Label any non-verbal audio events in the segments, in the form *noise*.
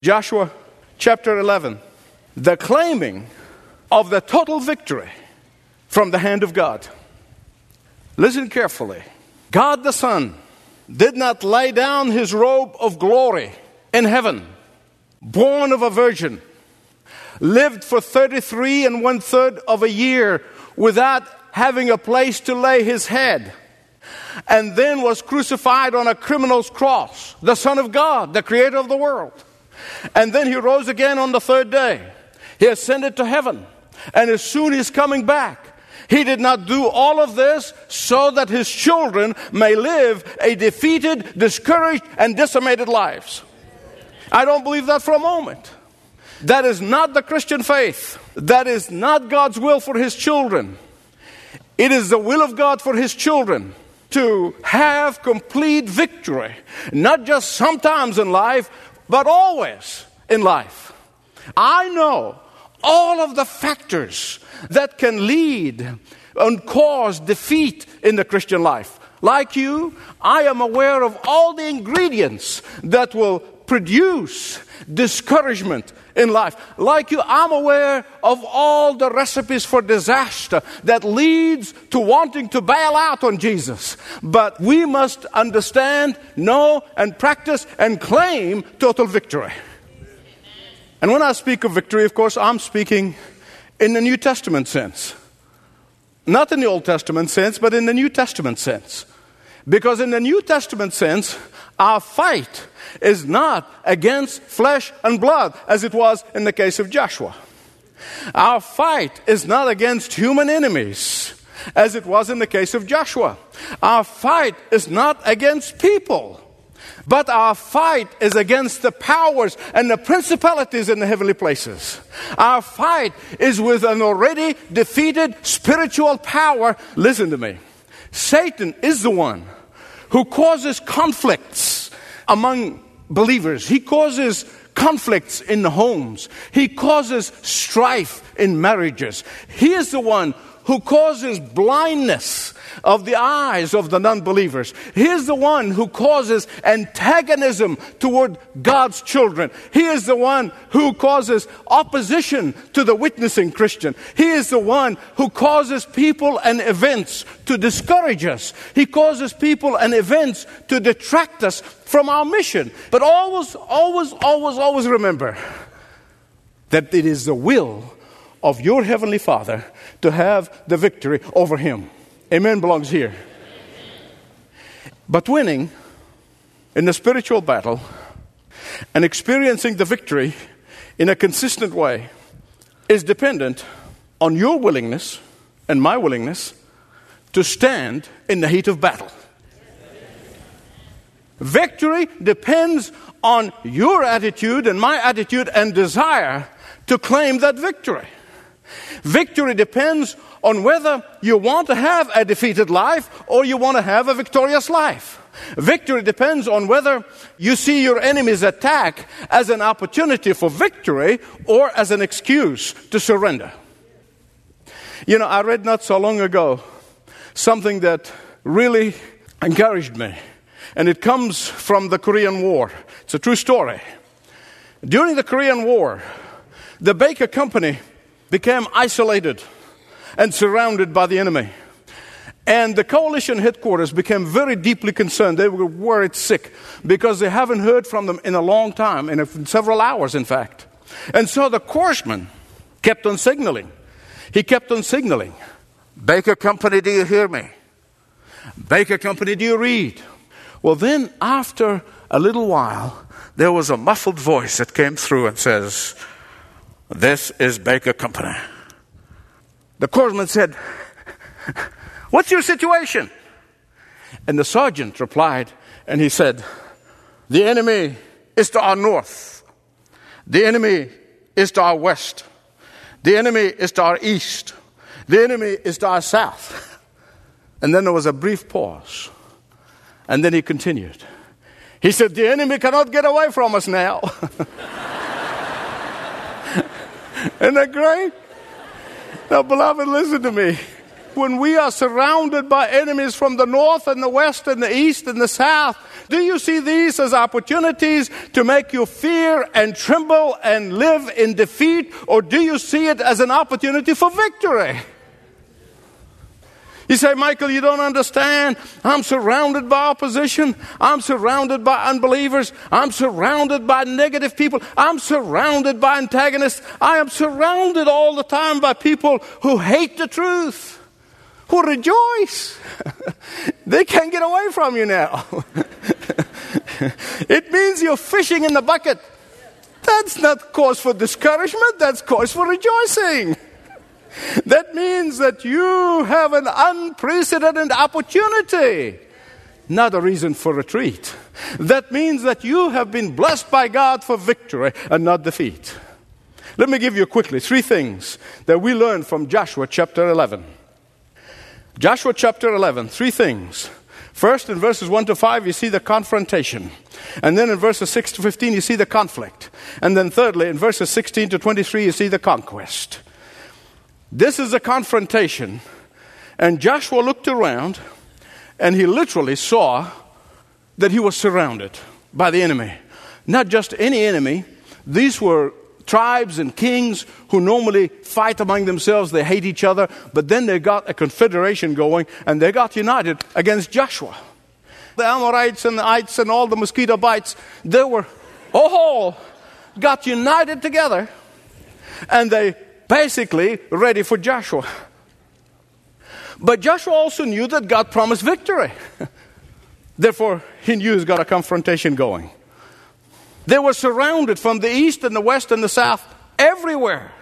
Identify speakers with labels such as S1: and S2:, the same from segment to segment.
S1: Joshua chapter 11, the claiming of the total victory from the hand of God. Listen carefully. God the Son did not lay down his robe of glory in heaven, born of a virgin, lived for 33 and one third of a year without having a place to lay his head, and then was crucified on a criminal's cross, the Son of God, the creator of the world. And then he rose again on the third day. He ascended to heaven. And as soon as he's coming back, he did not do all of this so that his children may live a defeated, discouraged, and decimated lives. I don't believe that for a moment. That is not the Christian faith. That is not God's will for his children. It is the will of God for his children to have complete victory, not just sometimes in life, but always in life. I know all of the factors that can lead and cause defeat in the Christian life. Like you, I am aware of all the ingredients that will produce discouragement in life. Like you, I'm aware of all the recipes for disaster that leads to wanting to bail out on Jesus. But we must understand, know, and practice and claim total victory. And when I speak of victory, of course, I'm speaking in the New Testament sense. Not in the Old Testament sense, but in the New Testament sense. Because in the New Testament sense, our fight is not against flesh and blood, as it was in the case of Joshua. Our fight is not against human enemies, as it was in the case of Joshua. Our fight is not against people but our fight is against the powers and the principalities in the heavenly places. Our fight is with an already defeated spiritual power. Listen to me. Satan is the one who causes conflicts among believers. He causes conflicts in homes. He causes strife in marriages. He is the one who causes blindness of the eyes of the non believers. He is the one who causes antagonism toward God's children. He is the one who causes opposition to the witnessing Christian. He is the one who causes people and events to discourage us. He causes people and events to detract us from our mission. But always, always, always, always remember that it is the will of your Heavenly Father to have the victory over him. Amen belongs here. But winning in the spiritual battle and experiencing the victory in a consistent way is dependent on your willingness and my willingness to stand in the heat of battle. Victory depends on your attitude and my attitude and desire to claim that victory. Victory depends on whether you want to have a defeated life or you want to have a victorious life. Victory depends on whether you see your enemy's attack as an opportunity for victory or as an excuse to surrender. You know, I read not so long ago something that really encouraged me, and it comes from the Korean War. It's a true story. During the Korean War, the Baker Company became isolated and surrounded by the enemy. And the coalition headquarters became very deeply concerned. They were worried sick because they haven't heard from them in a long time, in, several hours, in fact. And so the corpsman kept on signaling. He kept on signaling. Baker Company, do you hear me? Baker Company, do you read? Well, then, after a little while, there was a muffled voice that came through and says, This is Baker Company. The corpsman said, What's your situation? And the sergeant replied, and he said, The enemy is to our north. The enemy is to our west. The enemy is to our east. The enemy is to our south. And then there was a brief pause. And then he continued. He said, The enemy cannot get away from us now. *laughs* Isn't that great? Now, beloved, listen to me. when we are surrounded by enemies from the north and the west and the east and the south? Do you see these as opportunities to make you fear and tremble and live in defeat? Or do you see it as an opportunity for victory? You say, Michael, you don't understand. I'm surrounded by opposition. I'm surrounded by unbelievers. I'm surrounded by negative people. I'm surrounded by antagonists. I am surrounded all the time by people who hate the truth, who rejoice. *laughs* they can't get away from you now. *laughs* it means you're fishing in the bucket. That's not cause for discouragement, that's cause for rejoicing. That means that you have an unprecedented opportunity, not a reason for retreat. That means that you have been blessed by God for victory and not defeat. Let me give you quickly three things that we learn from Joshua chapter 11. Joshua chapter 11, three things. First, in verses 1 to 5, you see the confrontation. And then in verses 6 to 15, you see the conflict. And then thirdly, in verses 16 to 23, you see the conquest. This is a confrontation. And Joshua looked around and he literally saw that he was surrounded by the enemy. Not just any enemy, these were tribes and kings who normally fight among themselves. They hate each other, but then they got a confederation going and they got united against Joshua. The Amorites and the Ites and all the mosquito bites, they were all got united together and they basically ready for Joshua. But Joshua also knew that God promised victory. *laughs* Therefore, he knew he's got a confrontation going. They were surrounded from the east and the west and the south, everywhere.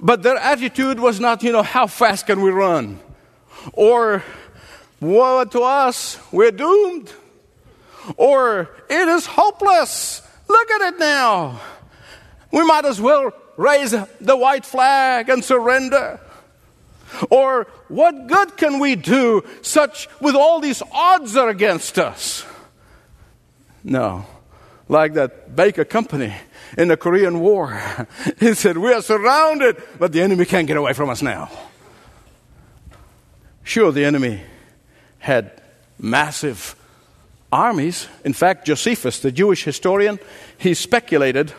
S1: But their attitude was not, you know, how fast can we run? Or, woe to us, we're doomed. Or, it is hopeless. Look at it now. We might as well raise the white flag and surrender? Or what good can we do such with all these odds are against us? No. Like that Baker Company in the Korean War. *laughs* He said, We are surrounded, but the enemy can't get away from us now. Sure, the enemy had massive armies. In fact, Josephus, the Jewish historian, he speculated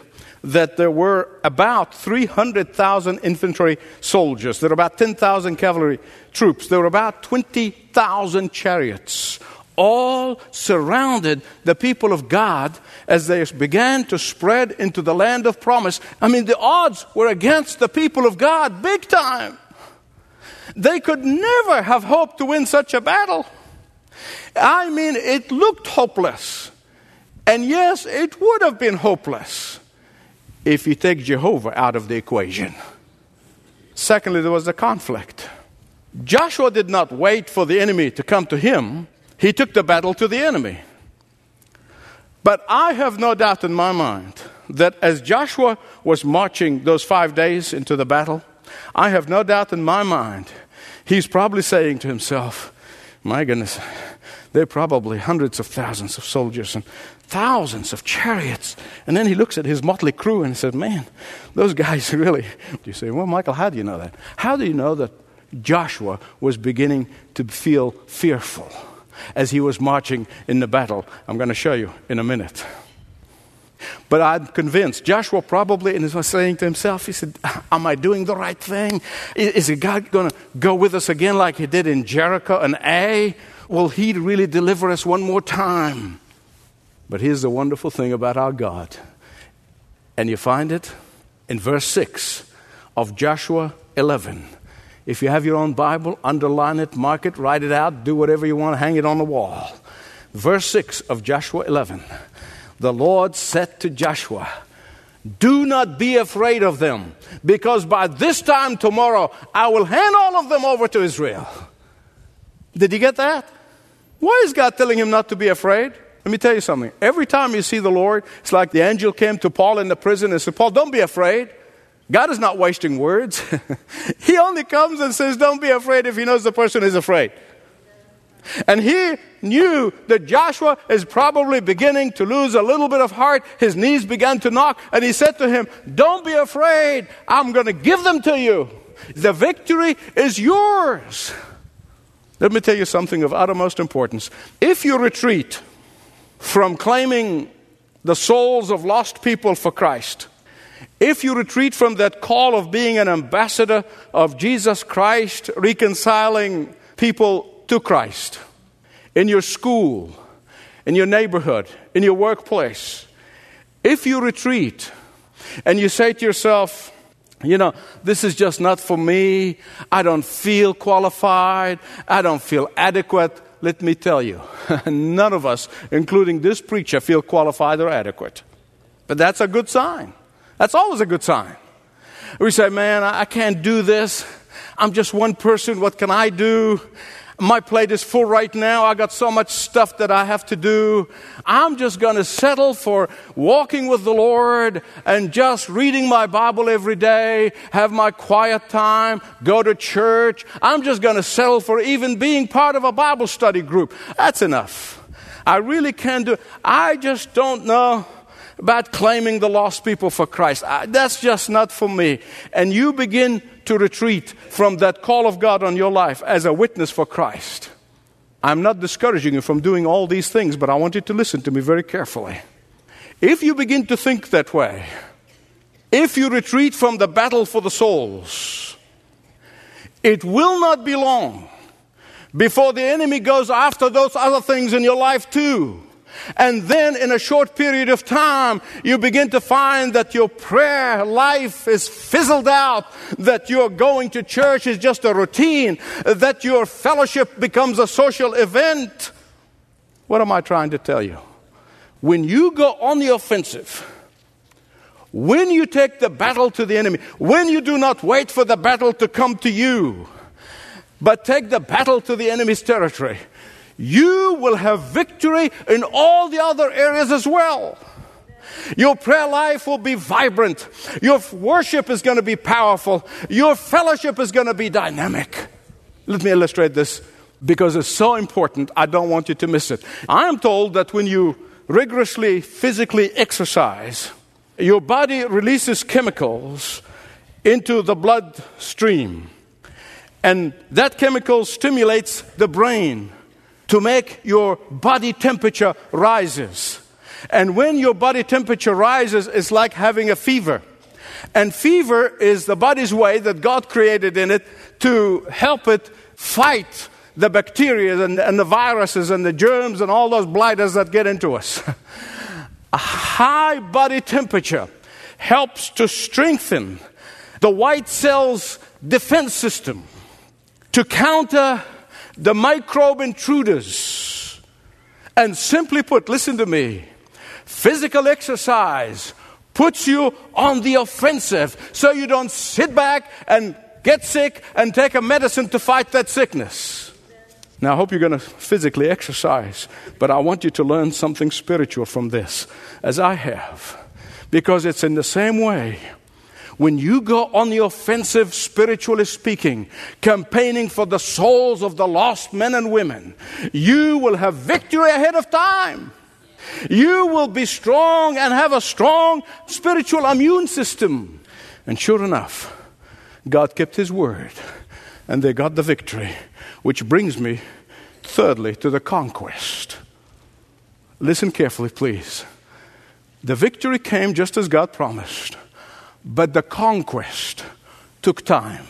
S1: that there were about 300,000 infantry soldiers, there were about 10,000 cavalry troops, there were about 20,000 chariots. All surrounded the people of God as they began to spread into the land of promise. I mean, the odds were against the people of God big time. They could never have hoped to win such a battle. I mean, it looked hopeless. And yes, it would have been hopeless if you take Jehovah out of the equation. Secondly, there was a conflict. Joshua did not wait for the enemy to come to him, he took the battle to the enemy. But I have no doubt in my mind that as Joshua was marching those five days into the battle, I have no doubt in my mind he's probably saying to himself, My goodness, there are probably hundreds of thousands of soldiers and thousands of chariots. And then he looks at his motley crew and he says, Man, those guys *laughs* really. You say, Well, Michael, how do you know that? How do you know that Joshua was beginning to feel fearful as he was marching in the battle? I'm going to show you in a minute. But I'm convinced Joshua probably was saying to himself, he said, *laughs* Am I doing the right thing? Is God going to go with us again like he did in Jericho and Ai? Will he really deliver us one more time? But here's the wonderful thing about our God. And you find it in verse 6 of Joshua 11. If you have your own Bible, underline it, mark it, write it out, do whatever you want, hang it on the wall. Verse 6 of Joshua 11. The Lord said to Joshua, Do not be afraid of them, because by this time tomorrow I will hand all of them over to Israel. Did you get that? Why is God telling him not to be afraid? Let me tell you something. Every time you see the Lord, it's like the angel came to Paul in the prison and said, Paul, don't be afraid. God is not wasting words. *laughs* he only comes and says, Don't be afraid if he knows the person is afraid. And he knew that Joshua is probably beginning to lose a little bit of heart. His knees began to knock, and he said to him, Don't be afraid. I'm going to give them to you. The victory is yours. Let me tell you something of uttermost importance. If you retreat from claiming the souls of lost people for Christ, if you retreat from that call of being an ambassador of Jesus Christ, reconciling people to Christ in your school, in your neighborhood, in your workplace, if you retreat and you say to yourself, you know, this is just not for me. I don't feel qualified. I don't feel adequate. Let me tell you, *laughs* none of us, including this preacher, feel qualified or adequate. But that's a good sign. That's always a good sign. We say, man, I can't do this. I'm just one person. What can I do? My plate is full right now. I got so much stuff that I have to do. I'm just going to settle for walking with the Lord and just reading my Bible every day, have my quiet time, go to church. I'm just going to settle for even being part of a Bible study group. That's enough. I really can't do I just don't know about claiming the lost people for Christ. I, that's just not for me. And you begin to retreat from that call of God on your life as a witness for Christ. I'm not discouraging you from doing all these things, but I want you to listen to me very carefully. If you begin to think that way, if you retreat from the battle for the souls, it will not be long before the enemy goes after those other things in your life too. And then in a short period of time, you begin to find that your prayer life is fizzled out, that your going to church is just a routine, that your fellowship becomes a social event. What am I trying to tell you? When you go on the offensive, when you take the battle to the enemy, when you do not wait for the battle to come to you, but take the battle to the enemy's territory, you will have victory in all the other areas as well. Your prayer life will be vibrant. Your worship is going to be powerful. Your fellowship is going to be dynamic. Let me illustrate this because it's so important. I don't want you to miss it. I am told that when you rigorously physically exercise, your body releases chemicals into the bloodstream. And that chemical stimulates the brain to make your body temperature rises. And when your body temperature rises, it's like having a fever. And fever is the body's way that God created in it to help it fight the bacteria and, and the viruses and the germs and all those blighters that get into us. *laughs* a high body temperature helps to strengthen the white cell's defense system to counter the microbe intruders. And simply put, listen to me physical exercise puts you on the offensive so you don't sit back and get sick and take a medicine to fight that sickness. Now, I hope you're going to physically exercise, but I want you to learn something spiritual from this, as I have, because it's in the same way when you go on the offensive, spiritually speaking, campaigning for the souls of the lost men and women, you will have victory ahead of time. You will be strong and have a strong spiritual immune system. And sure enough, God kept His word, and they got the victory, which brings me, thirdly, to the conquest. Listen carefully, please. The victory came just as God promised. But the conquest took time.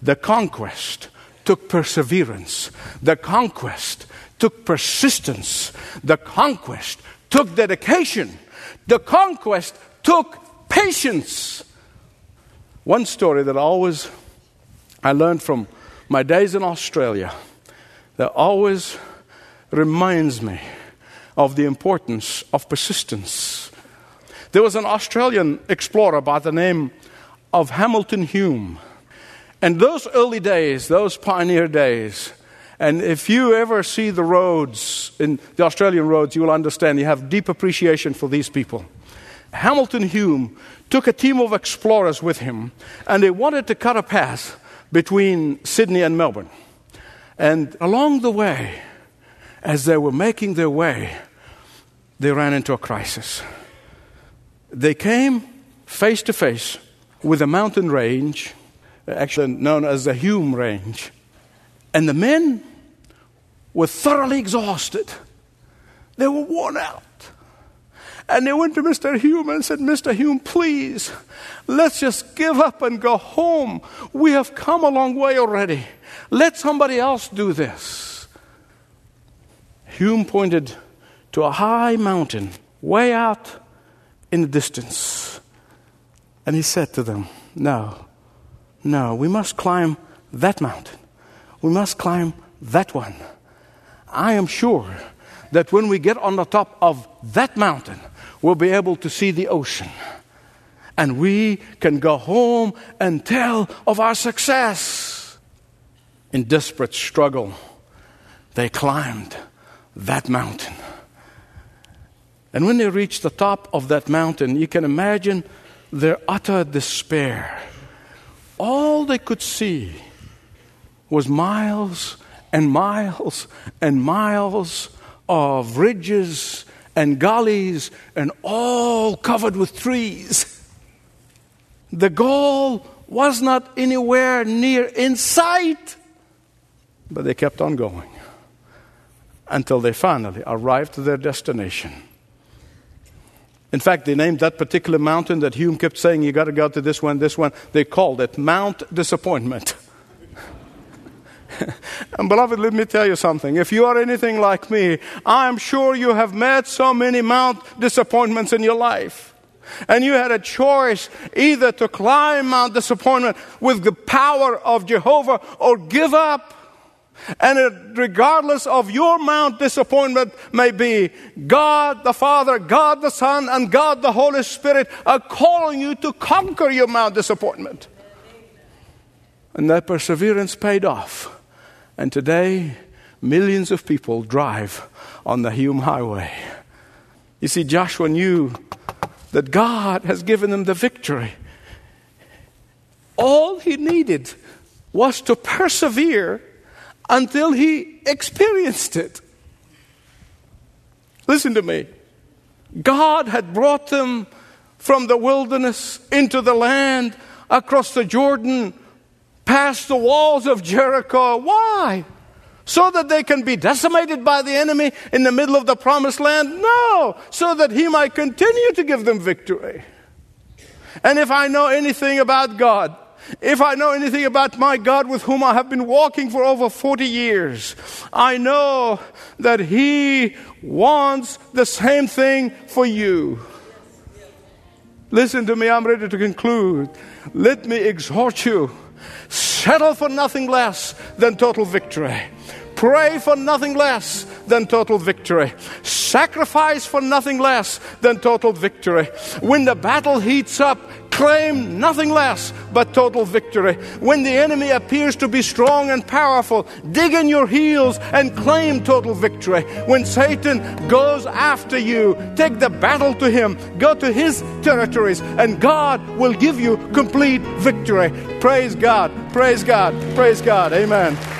S1: The conquest took perseverance. The conquest took persistence. The conquest took dedication. The conquest took patience. One story that I always I learned from my days in Australia that always reminds me of the importance of persistence there was an Australian explorer by the name of Hamilton Hume. And those early days, those pioneer days, and if you ever see the roads, in the Australian roads, you will understand you have deep appreciation for these people. Hamilton Hume took a team of explorers with him, and they wanted to cut a path between Sydney and Melbourne. And along the way, as they were making their way, they ran into a crisis. They came face to face with a mountain range actually known as the Hume Range. And the men were thoroughly exhausted. They were worn out. And they went to Mr. Hume and said, Mr. Hume, please, let's just give up and go home. We have come a long way already. Let somebody else do this. Hume pointed to a high mountain way out in the distance. And he said to them, No, no, we must climb that mountain. We must climb that one. I am sure that when we get on the top of that mountain, we'll be able to see the ocean. And we can go home and tell of our success. In desperate struggle, they climbed that mountain. And when they reached the top of that mountain, you can imagine their utter despair. All they could see was miles and miles and miles of ridges and gullies and all covered with trees. The goal was not anywhere near in sight, but they kept on going until they finally arrived to their destination. In fact, they named that particular mountain that Hume kept saying, you got to go to this one, this one, they called it Mount Disappointment. *laughs* and beloved, let me tell you something. If you are anything like me, I am sure you have met so many Mount Disappointments in your life. And you had a choice either to climb Mount Disappointment with the power of Jehovah or give up and regardless of your mount disappointment may be, God the Father, God the Son, and God the Holy Spirit are calling you to conquer your mount disappointment. And that perseverance paid off. And today, millions of people drive on the Hume Highway. You see, Joshua knew that God has given them the victory. All he needed was to persevere until he experienced it. Listen to me. God had brought them from the wilderness into the land, across the Jordan, past the walls of Jericho. Why? So that they can be decimated by the enemy in the middle of the promised land? No, so that he might continue to give them victory. And if I know anything about God, if I know anything about my God with whom I have been walking for over 40 years, I know that He wants the same thing for you. Listen to me, I'm ready to conclude. Let me exhort you. Settle for nothing less than total victory. Pray for nothing less than total victory. Sacrifice for nothing less than total victory. When the battle heats up, claim nothing less but total victory. When the enemy appears to be strong and powerful, dig in your heels and claim total victory. When Satan goes after you, take the battle to him, go to his territories, and God will give you complete victory. Praise God, praise God, praise God. Amen.